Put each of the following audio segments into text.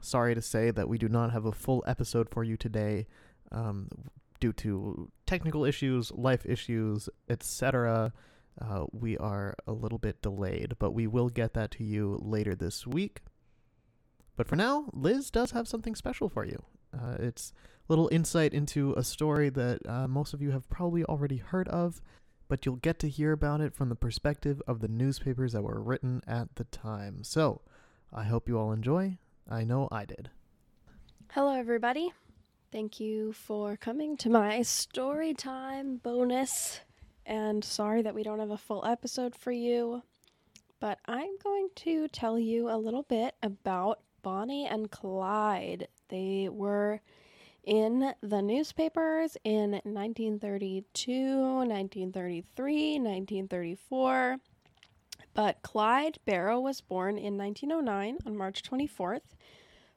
sorry to say that we do not have a full episode for you today um, due to technical issues, life issues, etc. Uh, we are a little bit delayed, but we will get that to you later this week. But for now, Liz does have something special for you. Uh, it's a little insight into a story that uh, most of you have probably already heard of, but you'll get to hear about it from the perspective of the newspapers that were written at the time. So, I hope you all enjoy. I know I did. Hello, everybody. Thank you for coming to my story time bonus. And sorry that we don't have a full episode for you, but I'm going to tell you a little bit about Bonnie and Clyde. They were in the newspapers in 1932, 1933, 1934. But Clyde Barrow was born in 1909 on March 24th.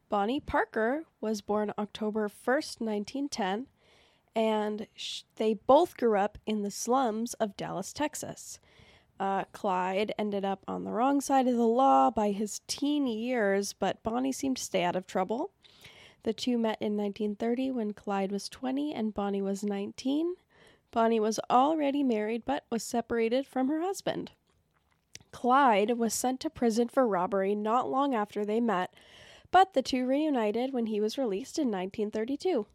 Bonnie Parker was born October 1st, 1910, and sh- they both grew up in the slums of Dallas, Texas. Uh, Clyde ended up on the wrong side of the law by his teen years, but Bonnie seemed to stay out of trouble. The two met in 1930 when Clyde was 20 and Bonnie was 19. Bonnie was already married but was separated from her husband. Clyde was sent to prison for robbery not long after they met, but the two reunited when he was released in 1932.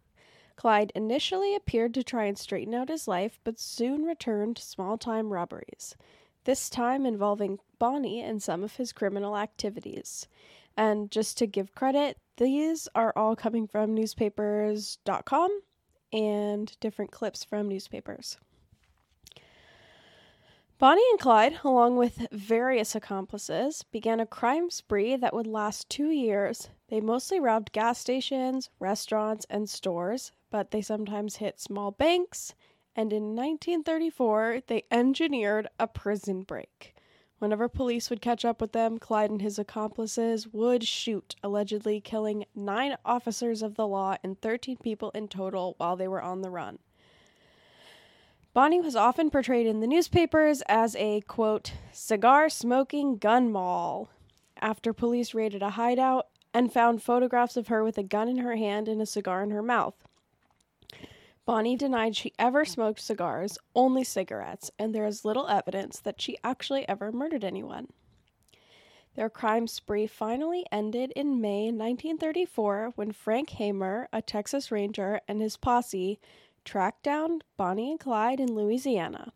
Clyde initially appeared to try and straighten out his life, but soon returned to small time robberies, this time involving Bonnie and some of his criminal activities. And just to give credit, these are all coming from newspapers.com and different clips from newspapers. Bonnie and Clyde, along with various accomplices, began a crime spree that would last two years. They mostly robbed gas stations, restaurants, and stores, but they sometimes hit small banks, and in 1934, they engineered a prison break. Whenever police would catch up with them, Clyde and his accomplices would shoot, allegedly killing nine officers of the law and 13 people in total while they were on the run. Bonnie was often portrayed in the newspapers as a, quote, cigar smoking gun moll. After police raided a hideout and found photographs of her with a gun in her hand and a cigar in her mouth. Bonnie denied she ever smoked cigars, only cigarettes, and there is little evidence that she actually ever murdered anyone. Their crime spree finally ended in May 1934 when Frank Hamer, a Texas Ranger, and his posse tracked down Bonnie and Clyde in Louisiana.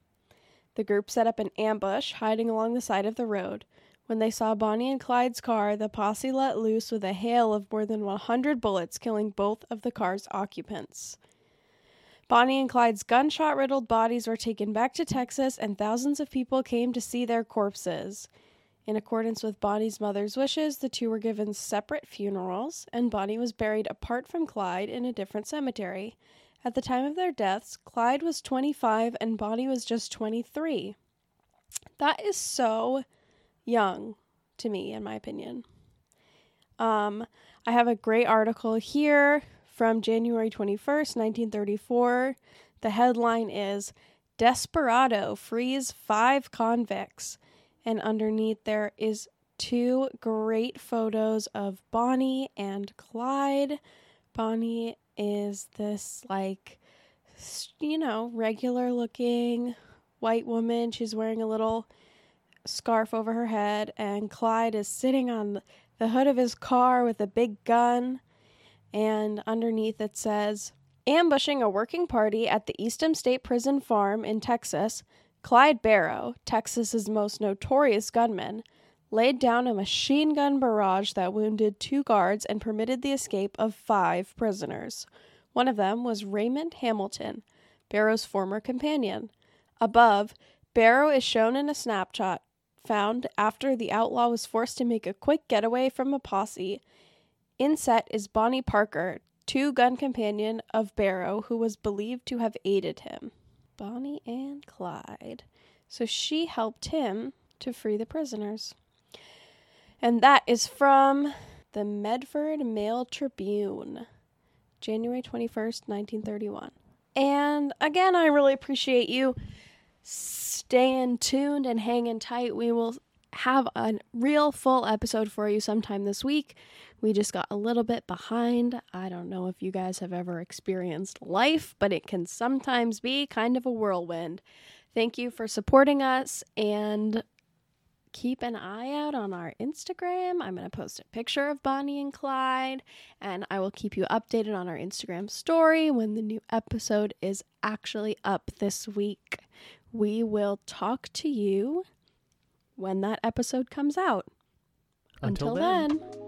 The group set up an ambush hiding along the side of the road. When they saw Bonnie and Clyde's car, the posse let loose with a hail of more than 100 bullets, killing both of the car's occupants. Bonnie and Clyde's gunshot riddled bodies were taken back to Texas, and thousands of people came to see their corpses. In accordance with Bonnie's mother's wishes, the two were given separate funerals, and Bonnie was buried apart from Clyde in a different cemetery. At the time of their deaths, Clyde was 25 and Bonnie was just 23. That is so young to me, in my opinion. Um, I have a great article here from January 21st, 1934. The headline is Desperado Frees Five Convicts. And underneath there is two great photos of Bonnie and Clyde. Bonnie is this like you know, regular looking white woman. She's wearing a little scarf over her head and Clyde is sitting on the hood of his car with a big gun and underneath it says ambushing a working party at the Eastham State Prison Farm in Texas. Clyde Barrow, Texas's most notorious gunman, laid down a machine gun barrage that wounded two guards and permitted the escape of five prisoners. One of them was Raymond Hamilton, Barrow's former companion. Above, Barrow is shown in a snapshot found after the outlaw was forced to make a quick getaway from a posse. Inset is Bonnie Parker, two gun companion of Barrow, who was believed to have aided him. Bonnie and Clyde. So she helped him to free the prisoners. And that is from the Medford Mail Tribune, January 21st, 1931. And again, I really appreciate you staying tuned and hanging tight. We will have a real full episode for you sometime this week. We just got a little bit behind. I don't know if you guys have ever experienced life, but it can sometimes be kind of a whirlwind. Thank you for supporting us and keep an eye out on our Instagram. I'm going to post a picture of Bonnie and Clyde, and I will keep you updated on our Instagram story when the new episode is actually up this week. We will talk to you when that episode comes out. Until Until then. then